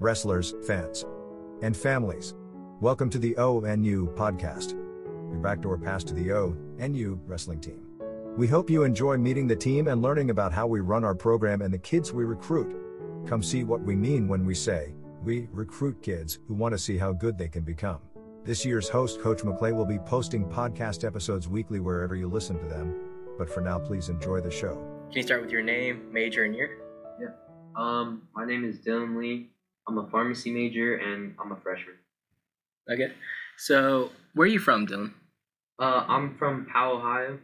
wrestlers, fans, and families. Welcome to the ONU podcast, your backdoor pass to the ONU wrestling team. We hope you enjoy meeting the team and learning about how we run our program and the kids we recruit. Come see what we mean when we say, we recruit kids who want to see how good they can become. This year's host, Coach McClay, will be posting podcast episodes weekly wherever you listen to them. But for now, please enjoy the show. Can you start with your name, major, and year? Yeah. Um, my name is Dylan Lee. I'm a pharmacy major and I'm a freshman. Okay. So, where are you from, Dylan? Uh, I'm from Powell, Ohio.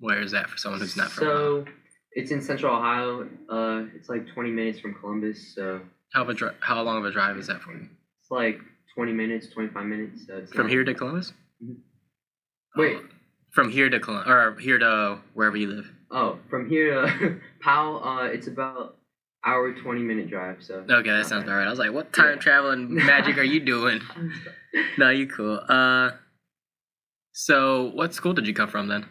Where is that for someone who's not from? So it's in Central Ohio. Uh, it's like 20 minutes from Columbus. So How of a dri- how long of a drive is that for you? it's like 20 minutes, 25 minutes. So From not- here to Columbus? Mhm. Wait. Oh, from here to Columbus, or here to wherever you live. Oh, from here to Powell, uh, it's about hour 20 minute drive. So Okay, that sounds about right. I was like, what time Yeah. travel and magic are you doing? no, you cool. Uh, so what school did you come from then?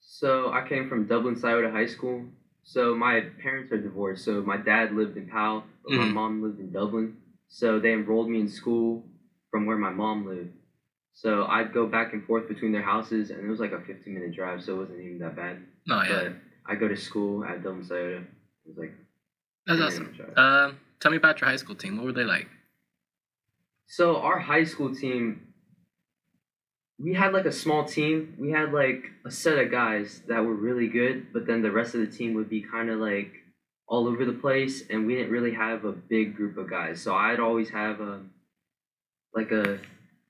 So I came from Dublin Scioto High School. So my parents are divorced. So my dad lived in Powell, but my Mhm. mom lived in Dublin. So they enrolled me in school from where my mom lived. So I'd go back and forth between their houses, and it was like a 15 minute drive, so it wasn't even that bad. Oh yeah, But I go to school at Dublin Scioto. It was like that's 10 awesome. Um, tell me about your high school team. What were they like? So our high school team, we had like a small team. We had like a set of guys that were really good, but then the rest of the team would be kind of like all over the place, and we didn't really have a big group of guys. So I'd always have a like a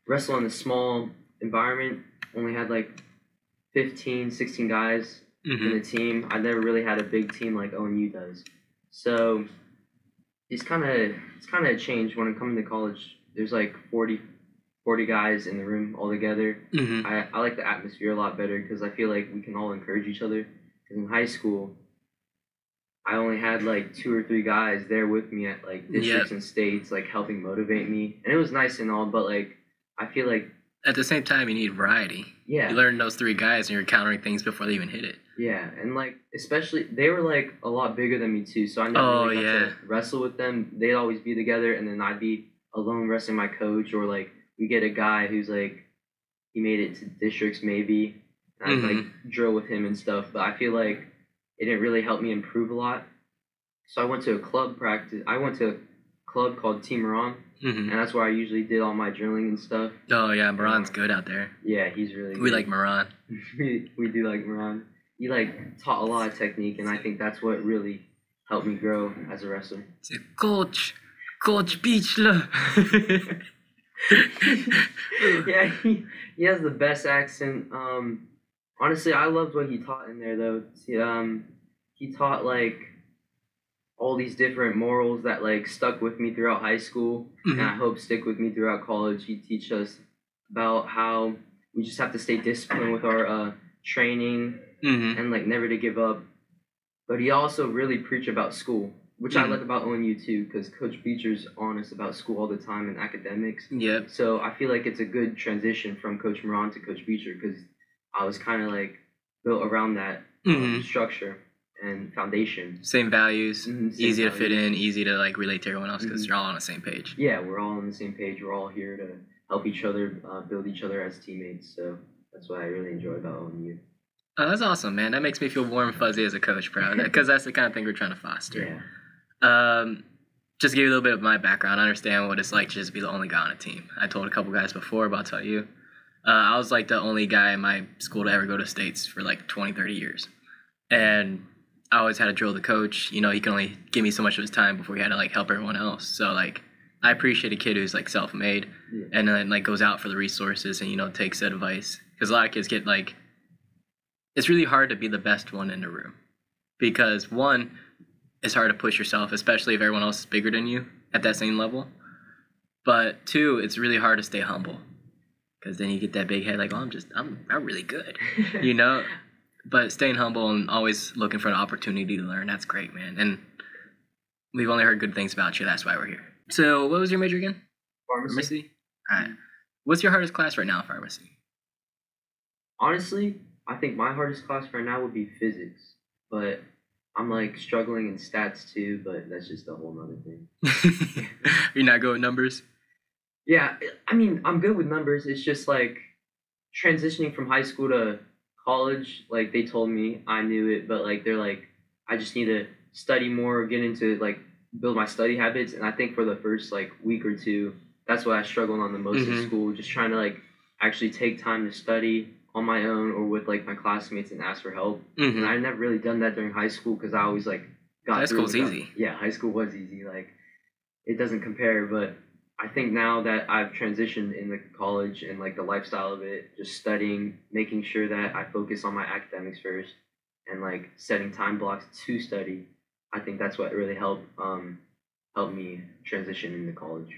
wrestle in a small environment. Only had like 15, 16 guys Mm-hmm. in the team. I never really had a big team like ONU does. So it's kind of it's kind of changed when I'm coming to college. There's like 40, 40 guys in the room all together. Mm-hmm. I, I like the atmosphere a lot better because I feel like we can all encourage each other. 'Cause in high school, I only had like two or three guys there with me at like districts and states, like helping motivate me, and it was nice and all. But like I feel like At the same time, you need variety. yeah, You learn those three guys, and you're countering things before they even hit it. Yeah, and like especially they were like a lot bigger than me too, so I never Oh, really got yeah. to wrestle with them. They'd always be together, and then I'd be alone wrestling my coach, or like we get a guy who's like he made it to districts maybe, and I'd like mm-hmm. drill with him and stuff. But I feel like it didn't really help me improve a lot. So I went to a club practice. I went to a club called Team Moran, Mm-hmm. and that's where I usually did all my drilling and stuff. Oh yeah, Moran's good out there. Yeah, he's really. We good. like Moran. we, we do like Moran. He like taught a lot of technique, and I think that's what really helped me grow as a wrestler. Say, Coach, Coach Beecher. yeah, he, he has the best accent. Um, honestly, I loved what he taught in there though. See, um, he taught like all these different morals that like stuck with me throughout high school, and I hope stick with me throughout college. He teach us about how we just have to stay disciplined with our uh, training Mhm. and like never to give up. But he also really preached about school, which I Mhm. like about ONU too, because Coach Beecher's honest about school all the time and academics. Yep. So I feel like it's a good transition from Coach Moran to Coach Beecher because I was kind of like built around that um, Mhm. structure and foundation. Same values. Mhm, same easy to fit in. Easy to like relate to everyone else because Mhm. you're all on the same page. Yeah, we're all on the same page. We're all here to help each other, uh, build each other as teammates. So that's what I really enjoy about ONU. Oh, that's awesome, man. That makes me feel warm and fuzzy as a coach, bro. Because that's the kind of thing we're trying to foster. Yeah. Um, just give you a little bit of my background. I understand what it's like to just be the only guy on a team. I told a couple guys before, but I'll tell you. Uh, I was like the only guy in my school to ever go to states for like 20, 30 years. And I always had to drill the coach. You know, he can only give me so much of his time before he had to like help everyone else. So like, I appreciate a kid who's like self-made Yeah. and then like goes out for the resources and you know takes that advice. Because a lot of kids get like, it's really hard to be the best one in the room because one, it's hard to push yourself, especially if everyone else is bigger than you at that same level. But two, it's really hard to stay humble because then you get that big head like, oh, I'm just, I'm, I'm really good, you know. But staying humble and always looking for an opportunity to learn, that's great, man. And we've only heard good things about you. That's why we're here. So, what was your major again? Pharmacy. Pharmacy. All right. What's your hardest class right now pharmacy? Honestly, I think my hardest class right now would be physics, but I'm like struggling in stats too, but that's just a whole nother thing. You're not good with numbers. Yeah, I mean, I'm good with numbers. It's just like transitioning from high school to college. Like they told me, I knew it, but like they're like, I just need to study more, get into like build my study habits. And I think for the first like week or two, that's what I struggled on the most Mhm. in school. Just trying to like actually take time to study on my own or with like my classmates and ask for help. hmm And I never really done that during high school because I always like got High school's easy. Yeah, high school was easy. Like it doesn't compare, but I think now that I've transitioned in the college and like the lifestyle of it, just studying, making sure that I focus on my academics first, and like setting time blocks to study. I think that's what really helped um help me transition into college.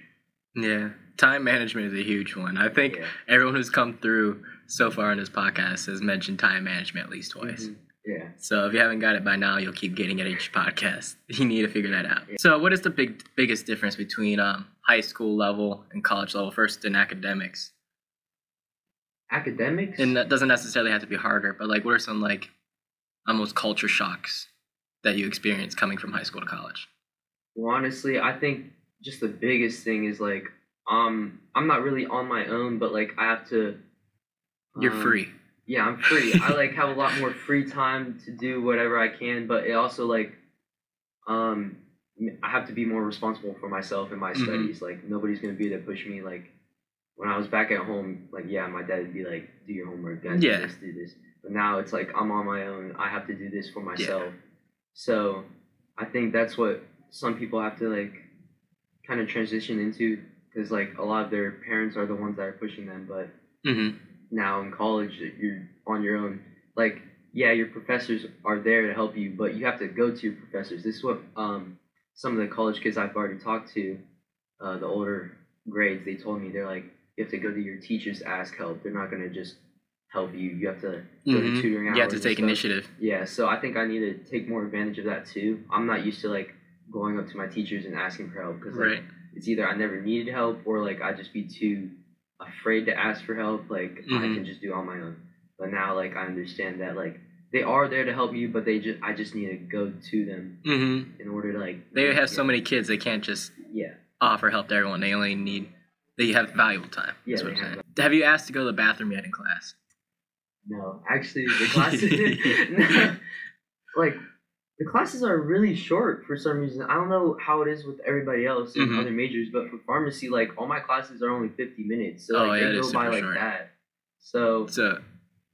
Yeah, time management is a huge one. I think Yeah. everyone who's come through so far in this podcast has mentioned time management at least twice. Mhm. Yeah. So if you haven't got it by now, you'll keep getting it each podcast. You need to figure that out. So what is the big biggest difference between um, high school level and college level? First in academics, Academics. and that doesn't necessarily have to be harder, but like what are some like almost culture shocks that you experience coming from high school to college? Well, honestly, I think just the biggest thing is like um I'm not really on my own, but like I have to. You're um, free. Yeah, I'm free. I like have a lot more free time to do whatever I can, but it also like um I have to be more responsible for myself and my Mhm. studies. Like nobody's gonna be there to push me. Like when I was back at home, like yeah, my dad would be like, "Do your homework, guys. Yeah. Do this, do this." But now it's like I'm on my own. I have to do this for myself. So I think that's what some people have to like kind of transition into because like a lot of their parents are the ones that are pushing them, but hmm now in college that you're on your own like yeah your professors are there to help you but you have to go to your professors this is what um some of the college kids i've already talked to uh, the older grades they told me they're like you have to go to your teachers to ask help they're not going to just help you you have to go Mhm. to tutoring hours You have to take initiative. yeah so i think i need to take more advantage of that too i'm not used to like going up to my teachers and asking for help because like Right. it's either I never needed help or like I just be too afraid to ask for help. Like I Mhm. can just do on my own. But now like I understand that like they are there to help you, but they just I just need to go to them hmm in order to like. They have so many kids, they can't just Yeah. offer help to everyone. They only need they have valuable time. Yeah, That's what they I'm have saying. Have you asked to go to the bathroom yet in class? No, actually the classes like the classes are really short for some reason. I don't know how it is with everybody else in Mhm. other majors, but for pharmacy, like all my classes are only fifty minutes, so Oh, like yeah, they it go is by like short. that. So So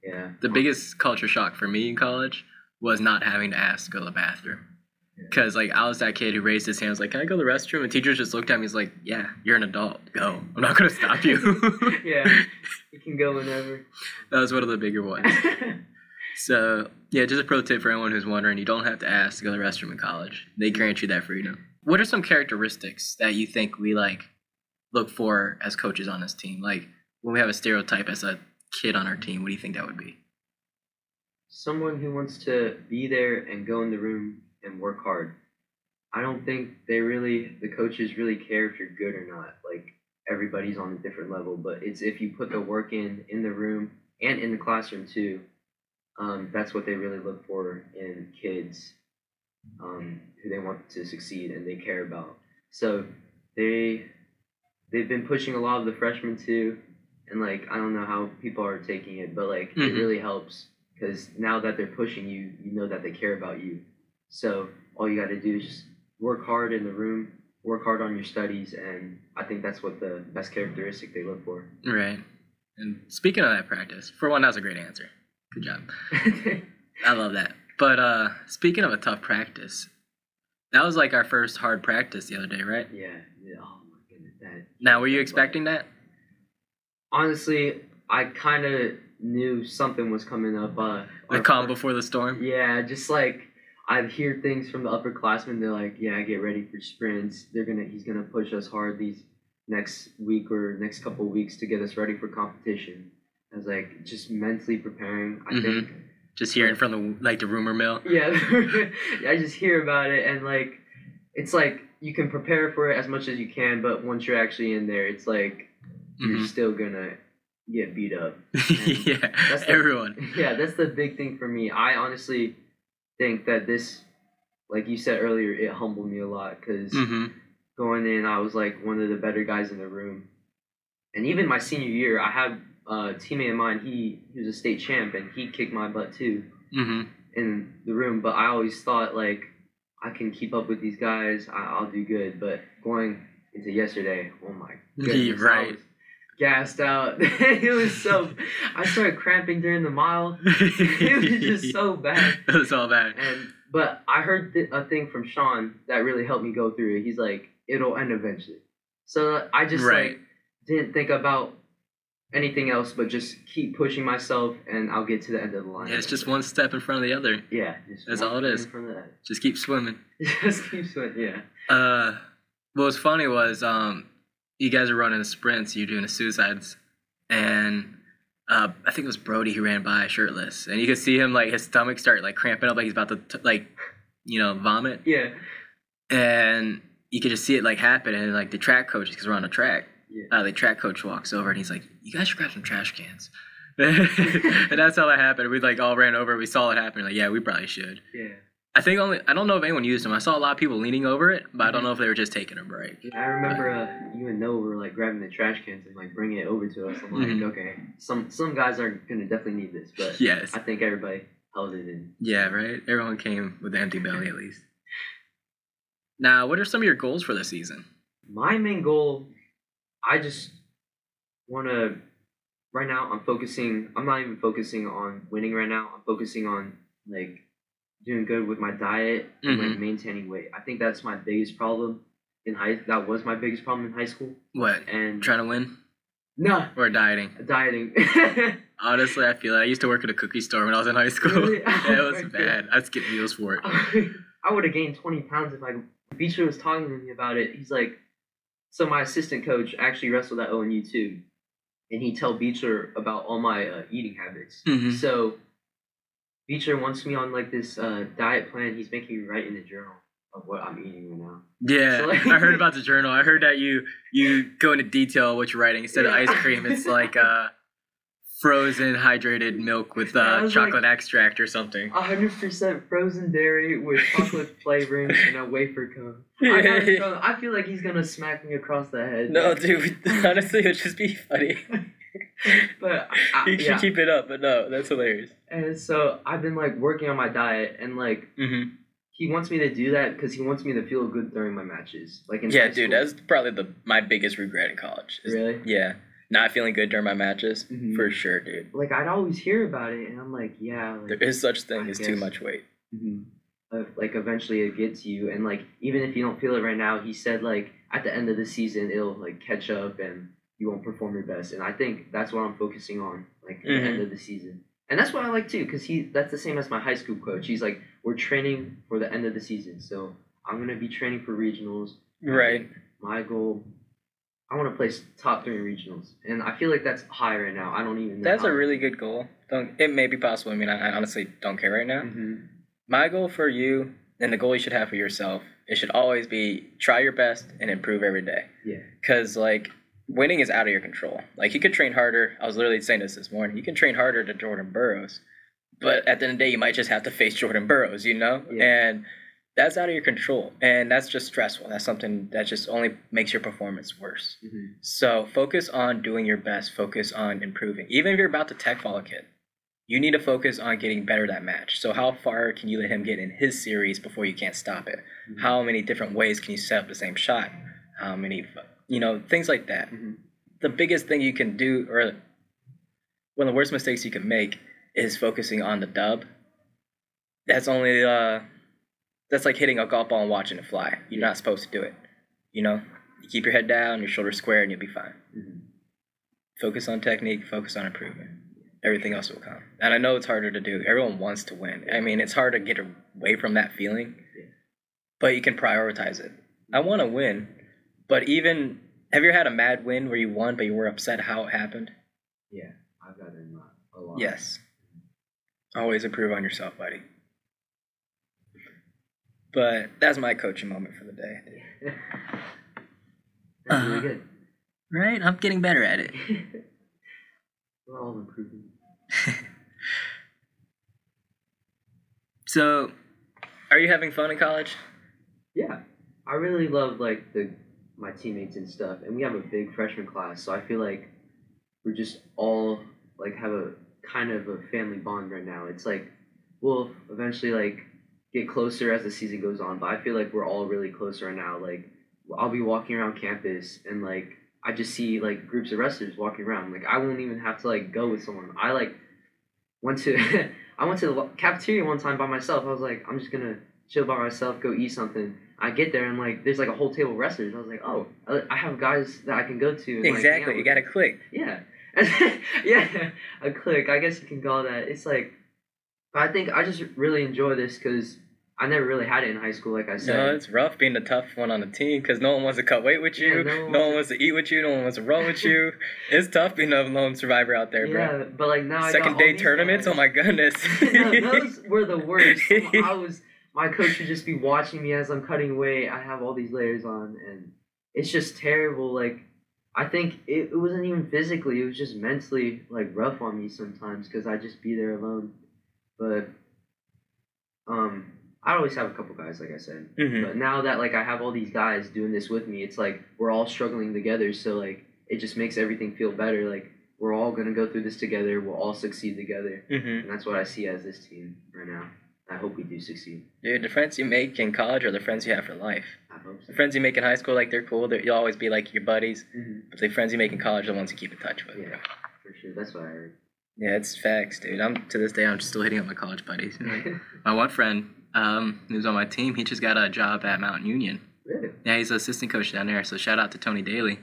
yeah, the biggest culture shock for me in college was not having to ask to go to the bathroom. Cause like I was that kid who raised his hand, was like, "Can I go to the restroom?" And teachers just looked at me, and was like, "Yeah, you're an adult. Go. I'm not gonna stop you." yeah, you can go whenever. that was one of the bigger ones. So yeah, just a pro tip for anyone who's wondering: you don't have to ask to go to the restroom in college. They grant you that freedom. What are some characteristics that you think we like look for as coaches on this team? Like when we have a stereotype as a kid on our team, what do you think that would be? Someone who wants to be there and go in the room and work hard. I don't think they really, the coaches really care if you're good or not. Like everybody's on a different level, but it's if you put the work in in the room and in the classroom too. Um, that's what they really look for in kids um, who they want to succeed and they care about. So they they've been pushing a lot of the freshmen too, and like I don't know how people are taking it, but like it Mhm. really helps because now that they're pushing you, you know that they care about you. So all you got to do is just work hard in the room, work hard on your studies, and I think that's what the best characteristic they look for. Right. And speaking of that practice, for one, that was a great answer. Good job. I love that. But uh speaking of a tough practice, that was like our first hard practice the other day, right? yeah, yeah. Oh my goodness. That, Now, were you expecting that? Honestly, I kind of knew something was coming up. Uh, The calm before the storm? Yeah, just like I'd hear things from the upperclassmen. They're like, "Yeah, get ready for sprints. They're gonna, he's gonna push us hard these next week or next couple weeks to get us ready for competition." I was like, just mentally preparing. I Mhm. think, Just hearing from the like the rumor mill. yeah, I just hear about it and like, it's like you can prepare for it as much as you can, but once you're actually in there, it's like you're Mhm. still gonna get beat up. yeah, That's the- everyone. yeah, that's the big thing for me. I honestly think that this like you said earlier, it humbled me a lot because Mm-hmm. going in, I was like one of the better guys in the room. And even my senior year, I had a teammate of mine. He, he was a state champ, and he kicked my butt too Mm-hmm. in the room. But I always thought like I can keep up with these guys. I, I'll do good. But going into yesterday, oh my goodness, I right. was gassed out. it was so. I started cramping during the mile. it was just so bad. It was all bad. And but I heard th- a thing from Sean that really helped me go through it. He's like, it'll end eventually. So I just Right. like didn't think about anything else, but just keep pushing myself, and I'll get to the end of the line. Yeah, it's just one step in front of the other. Yeah, That's all it is. Just keep swimming. just keep swimming. Yeah. Uh, what was funny was um, you guys are running the sprints, you're doing the suicides, and uh, I think it was Brody who ran by shirtless, and you could see him like his stomach start like cramping up, like he's about to t- like, you know, vomit, Yeah. and you could just see it like happen, and like the track coach, because we're on a track, Yeah. uh, the track coach walks over and he's like, "You guys should grab some trash cans." and that's how that happened. We like all ran over. We saw it happen. Like, yeah, we probably should. Yeah. I think only I don't know if anyone used them. I saw a lot of people leaning over it, but I don't know if they were just taking a break. I remember uh, you and Noah were like grabbing the trash cans and like bringing it over to us. I'm like, Mhm. okay, some some guys are gonna definitely need this, but Yes. I think everybody held it in. Yeah, right? Everyone came with an empty belly at least. Now, what are some of your goals for the season? My main goal, I just want to. Right now, I'm focusing. I'm not even focusing on winning right now. I'm focusing on like doing good with my diet and like Mhm. maintaining weight. I think that's my biggest problem in high. That was my biggest problem in high school. What? And Trying to win no or dieting? dieting. Honestly, I feel it. I used to work at a cookie store when I was in high school. Really? yeah, it was bad. I'd skip meals for it. I would have gained 20 pounds if I. Beecher was talking to me about it. He's like, so my assistant coach actually wrestled at ONU too, and he tell Beecher about all my uh, eating habits. Mhm. So Beecher wants me on like this uh, diet plan. He's making me write in the journal of what I'm eating right now. Yeah, So, like- I heard about the journal. I heard that you you go into detail what you're writing instead of ice cream. It's like uh, frozen hydrated milk with uh, chocolate extract or something. 100% frozen dairy with chocolate flavoring and a wafer cone. I, I feel like he's gonna smack me across the head. No, dude. Honestly, it would just be funny. but I, you should yeah. keep it up, but no, that's hilarious. And so I've been like working on my diet, and like Mm-hmm. he wants me to do that because he wants me to feel good during my matches. Like Yeah, dude, that's probably the my biggest regret in college. is- really Yeah, not feeling good during my matches Mhm. for sure, dude. like I'd always hear about it, and I'm like, yeah, like, There is such thing I as too much weight. mhm. Uh, like eventually it gets you, and like even if you don't feel it right now, he said like at the end of the season it'll like catch up and you won't perform your best. And I think that's what I'm focusing on, like at the Mhm. end of the season. And that's what I like too, because he that's the same as my high school coach. He's like, we're training for the end of the season, so I'm gonna be training for regionals. Right. my goal I want to place top three regionals, and I feel like that's high right now. I don't even. know That's a really good goal. Don't it may be possible. I mean, I, I honestly don't care right now. Mhm. My goal for you and the goal you should have for yourself, it should always be try your best and improve every day. Yeah. Cause like winning is out of your control. Like you could train harder. I was literally saying this this morning. You can train harder to Jordan Burroughs, but at the end of the day, you might just have to face Jordan Burroughs. You know, Yeah. and that's out of your control, and that's just stressful. That's something that just only makes your performance worse. Mhm. So focus on doing your best. Focus on improving. Even if you're about to tech fall a kid, you need to focus on getting better that match. So how far can you let him get in his series before you can't stop it? Mhm. How many different ways can you set up the same shot? How many, you know, things like that. Mhm. The biggest thing you can do, or one of the worst mistakes you can make, is focusing on the dub. That's only uh, that's like hitting a golf ball and watching it fly. You're not supposed to do it. You know, you keep your head down, your shoulders square, and you'll be fine. Mhm. Focus on technique, focus on improvement. Everything else will come. And I know it's harder to do. Everyone wants to win. I mean, it's hard to get away from that feeling, but you can prioritize it. I want to win, but even have you ever had a mad win where you won, but you were upset how it happened? Yeah, I've got it in a lot. Yes. Always improve on yourself, buddy. But that's my coaching moment for the day. that's really uh, good. Right? I'm getting better at it. We're all improving. So, Are you having fun in college? Yeah, I really love like the my teammates and stuff, and we have a big freshman class, so I feel like we're just all like have a kind of a family bond right now. It's like we'll eventually like get closer as the season goes on, but I feel like we're all really close right now. Like I'll be walking around campus and like I just see like groups of wrestlers walking around. Like I won't even have to like go with someone. I like went to I went to the cafeteria one time by myself. I was like, I'm just gonna chill by myself, go eat something. I get there and like there's like a whole table of wrestlers. I was like, oh, I have guys that I can go to. And, like, exactly. You got to click. Yeah. yeah, a click. I guess you can call that. It's like, but I think I just really enjoy this because I never really had it in high school. Like I said, No, it's rough being the tough one on the team because no one wants to cut weight with you. Yeah, no no, one one wants wants to eat with you. No one wants to run with you. it's tough being a lone survivor out there, bro. yeah, but like now I Second day tournaments. guys. Oh my goodness. No, those were the worst. I was my coach would just be watching me as I'm cutting weight. I have all these layers on, and it's just terrible. Like I think it, it wasn't even physically; it was just mentally like rough on me sometimes because I'd just be there alone. But um, I always have a couple guys, like I said. Mhm. But now that like I have all these guys doing this with me, it's like we're all struggling together. So like it just makes everything feel better. Like we're all gonna go through this together. We'll all succeed together. Mhm. And that's what I see as this team right now. I hope we do succeed. Dude, the friends you make in college are the friends you have for life. I hope so. The friends you make in high school, like they're cool. They're, you'll always be like your buddies. Mhm. But the friends you make in college are the ones you keep in touch with. Yeah, for sure. That's what I heard. Yeah, it's facts, dude. I'm to this day I'm still hitting up my college buddies. my one friend, um, who's on my team, he just got a job at Mount Union. really? Yeah, he's the assistant coach down there. So shout out to Tony Daly.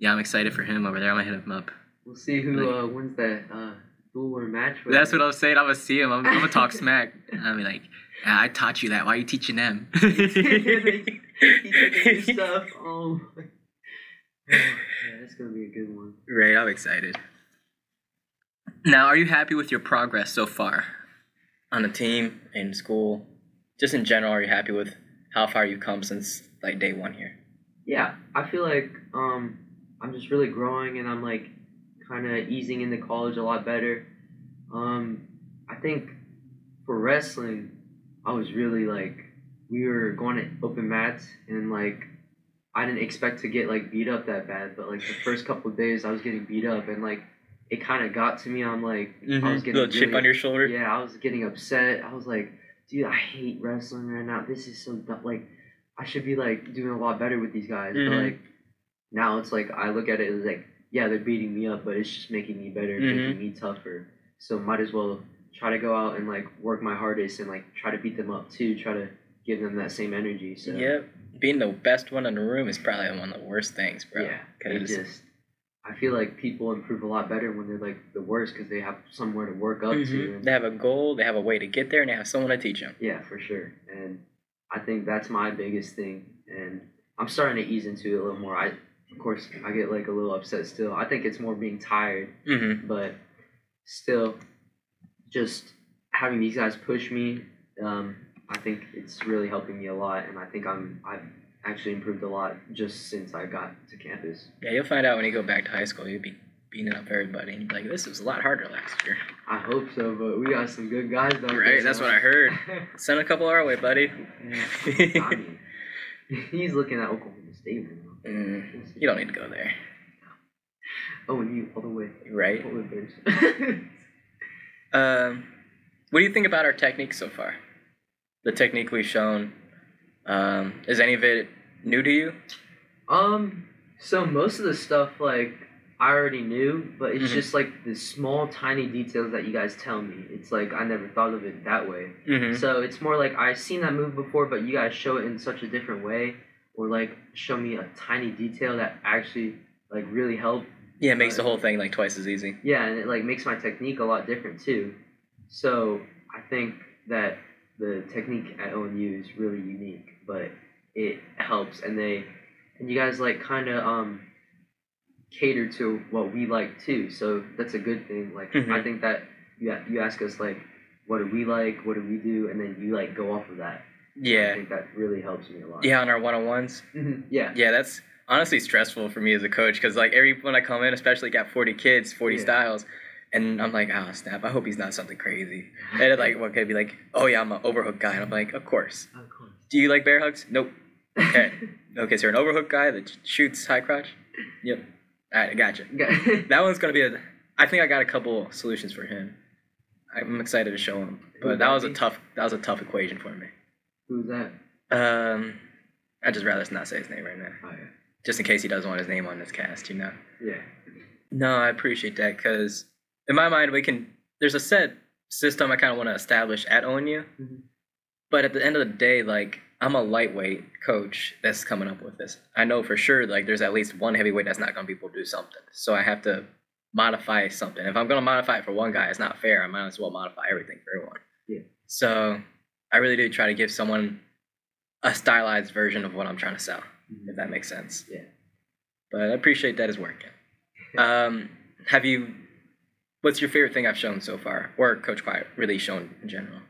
Yeah, I'm excited for him over there. I'm gonna hit him up. We'll see who uh, wins that uh, duel or match. That's what I was saying. I'm gonna see him. I'm, I'm gonna talk smack. I'll be like, "Yeah, I taught you that. Why are you teaching them? He took his stuff. Oh. yeah, that's gonna be a good one. Right, I'm excited. Now, are you happy with your progress so far on the team, in school, just in general? Are you happy with how far you've come since like day one here? Yeah, I feel like um, I'm just really growing, and I'm like kind of easing into college a lot better. Um, I think for wrestling, I was really like we were going to open mats, and like I didn't expect to get like beat up that bad, but like the first couple of days, I was getting beat up, and like it kind of got to me. I'm like I was getting little chip on your shoulder. yeah, I was getting upset. I was like, dude, I hate wrestling right now. This is so dumb. Like, I should be like doing a lot better with these guys. Mhm. But like, now it's like I look at it as like, yeah, they're beating me up, but it's just making me better, Mhm. making me tougher. So might as well try to go out and like work my hardest and like try to beat them up too. Try to give them that same energy. So Yep. Being the best one in the room is probably one of the worst things, bro. yeah, it 'Cause- just. I feel like people improve a lot better when they're like the worst because they have somewhere to work up to. Mhm. and- They have a goal, they have a way to get there, and they have someone to teach them. Yeah, for sure. And I think that's my biggest thing. And I'm starting to ease into it a little more. I, of course, I get like a little upset still. I think it's more being tired, Mm-hmm. but still, just having these guys push me. Um, I think it's really helping me a lot, and I think I'm I've actually improved a lot just since I got to campus. Yeah, you'll find out when you go back to high school. You'll be beating up everybody, and like, "This was a lot harder last year." I hope so, but we got some good guys though. Right, that's what I heard. Send a couple our way, buddy. Yeah. I mean, he's looking at Oklahoma State right now. Mm, you don't need to go there, Oh, and you all the way. right? Polar bears. Um, what do you think about our technique so far? The technique we've shown. Um, is any of it new to you? um, so most of the stuff like I already knew, but it's Mhm. just like the small, tiny details that you guys tell me. It's like I never thought of it that way. Mm-hmm. So it's more like I've seen that move before, but you guys show it in such a different way, or like show me a tiny detail that actually like really helped Yeah, it makes the whole thing like twice as easy. Yeah, and it like makes my technique a lot different too. So I think that the technique at ONU is really unique, but it helps, and they and you guys like kind of um cater to what we like too. So that's a good thing. Like I Mhm. think that you you ask us like what do we like, what do we do, and then you like go off of that. yeah I think that really helps me a lot. yeah, on our one-on-ones. Mhm, yeah. Yeah, that's honestly stressful for me as a coach because like every when I come in, especially got 40 kids, 40 Yeah. styles, And I'm like, oh snap! I hope he's not something crazy. And like, what could be like? Oh yeah, I'm an overhook guy. And I'm like, of course. Of course. Do you like bear hugs? Nope. Okay. okay, so you're an overhook guy that shoots high crotch. Yep. All right, I gotcha. That one's gonna be a. I think I got a couple solutions for him. I'm excited to show him, but that that was a tough. That was a tough equation for me. Who's that? Um, I'd just rather not say his name right now, Oh yeah. just in case he doesn't want his name on this cast. You know. Yeah. No, I appreciate that because in my mind we can. There's a set system I kind of want to establish at ONU, Mhm. but at the end of the day, like I'm a lightweight coach that's coming up with this. I know for sure like there's at least one heavyweight that's not gonna be able to do something. So I have to modify something. If I'm gonna modify it for one guy, it's not fair. I might as well modify everything for everyone. Yeah. So I really do try to give someone a stylized version of what I'm trying to sell, if that makes sense. Yeah. But I appreciate that is working. Um, have you? What's your favorite thing I've shown so far, or Coach Quiet really shown in general?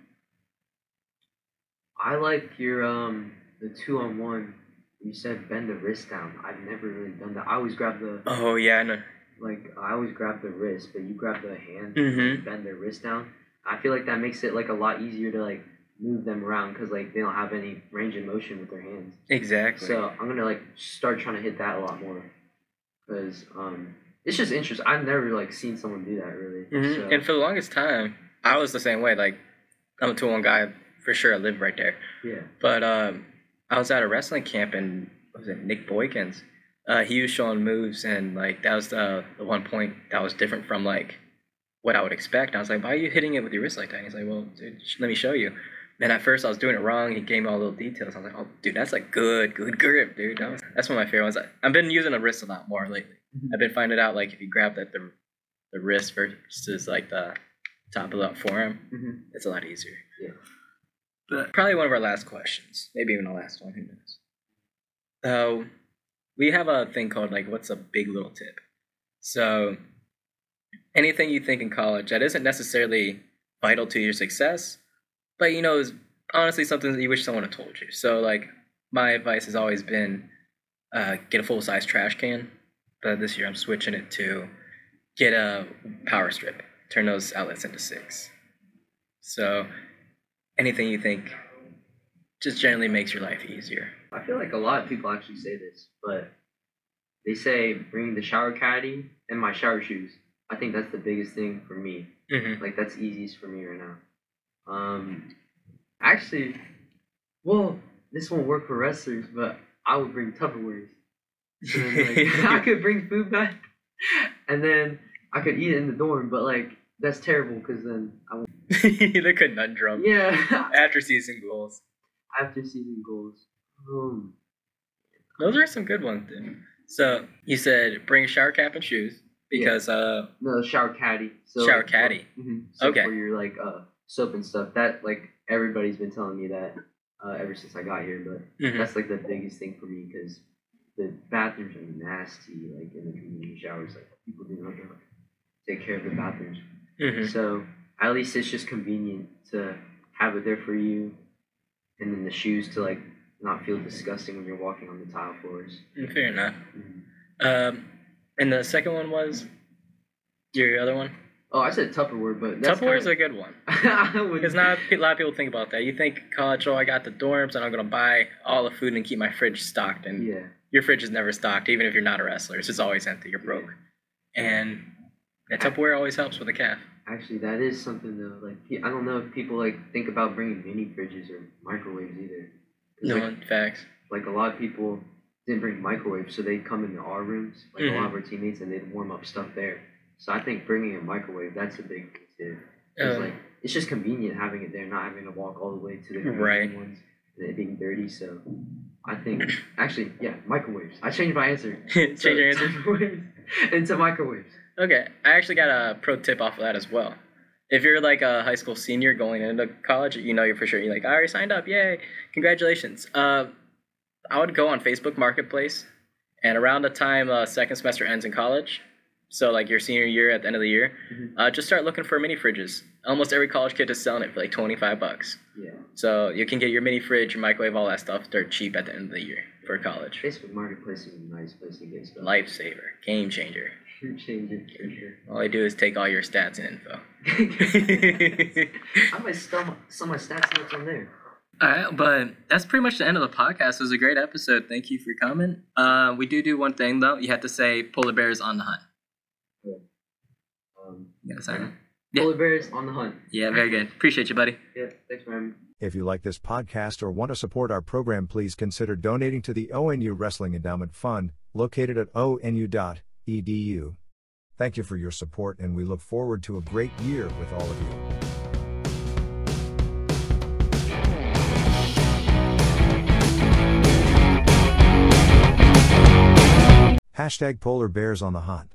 I like your um the two on one. You said bend the wrist down. I've never really done that. I always grab the Oh yeah, I know. like I always grab the wrist, but you grab the hand Mhm. and bend their wrist down. I feel like that makes it like a lot easier to like move them around because like they don't have any range of motion with their hands. Exactly. So I'm gonna like start trying to hit that a lot more because um it's just interesting. I've never like seen someone do that really. Mhm. So, And for the longest time, I was the same way. Like, I'm a two one guy for sure. I live right there. yeah. But um, I was at a wrestling camp and was it Nick Boykins? Uh, he was showing moves and like that was the the one point that was different from like what I would expect. I was like, why are you hitting it with your wrist like that? And he's like, well, dude, let me show you. And at first I was doing it wrong. He gave me all the little details. I was like, oh, dude, that's like good, good grip, dude. That was, that's one of my favorite ones. I've been using the wrist a lot more lately. Mhm. I've been finding out like if you grab that the the wrist versus like the top of the forearm, Mhm. it's a lot easier. Yeah. But probably one of our last questions, maybe even the last one. Who knows? So we have a thing called like, what's a big little tip? So anything you think in college that isn't necessarily vital to your success, but you know is honestly something that you wish someone had told you. So like my advice has always been uh, get a full size trash can, but this year I'm switching it to get a power strip. Turn those outlets into six. So anything you think just generally makes your life easier. I feel like a lot of people actually say this, but they say bring the shower caddy and my shower shoes. I think that's the biggest thing for me. Mm-hmm. Like that's easiest for me right now. Um, actually, well, this won't work for wrestlers, but I would bring Tupperwares. So like, I could bring food back, and then I could eat it in the dorm. But like that's terrible because then I won't. the conundrum Yeah, after season goals. after season goals. Um, Those are some good ones. Then. So you said bring a shower cap and shoes because uh no shower caddy. So Shower caddy. mhm, So Okay. for your like uh soap and stuff. That like everybody's been telling me that uh, ever since I got here, but. mhm. That's like the biggest thing for me because the bathrooms are nasty. Like in the community showers, like people do not take care of the bathrooms. Mhm. So at least it's just convenient to have it there for you, and then the shoes to like not feel disgusting when you're walking on the tile floors. Mm, Fair enough. Mhm. Um, and the second one was your other one. Oh, I said Tupperware, but that's Tupperware's kinda, a good one because not a lot of people think about that. You think college, oh, I got the dorms and I'm gonna buy all the food and keep my fridge stocked, and Yeah. your fridge is never stocked, even if you're not a wrestler. It's just always empty. You're broke, and that Tupperware always helps with a calf. Actually, that is something though. Like, I don't know if people like think about bringing mini fridges or microwaves either. No like, facts. like a lot of people didn't bring microwaves, so they'd come into our rooms, like a lot of our teammates, and they'd warm up stuff there. So I think bringing a microwave, that's a big thing too. 'Cause, Um, like it's just convenient having it there, not having to walk all the way to the Right. ones and it being dirty. So I think actually, yeah, microwaves. I changed my answer. Change to- your answer. Tupperwares into microwaves. Okay, I actually got a pro tip off of that as well. If you're like a high school senior going into college, you know you're for sure. You're like, I already signed up, yay, congratulations. Uh, I would go on Facebook Marketplace, and around the time uh, second semester ends in college, so like your senior year at the end of the year, Mhm. uh, just start looking for mini fridges. Almost every college kid is selling it for like 25 bucks. Yeah, So you can get your mini fridge, your microwave, all that stuff They're cheap at the end of the year for college. Facebook Marketplace is a nice place to get stuff. Lifesaver, game changer. Change it for sure. All I do is take all your stats and info. I might sell some my stats notes on there. All right, but that's pretty much the end of the podcast. It was a great episode. Thank you for coming. Uh, we do do one thing though. You have to say polar bears on the hunt. Um, You gotta it. Yeah. Polar bears on the hunt. Yeah, very good. Appreciate you, buddy. Yeah, thanks for having me. If you like this podcast or want to support our program, please consider donating to the ONU Wrestling Endowment Fund, located at onu.edu. Thank you for your support, and we look forward to a great year with all of you. Hashtag Polar Bears on the Hunt.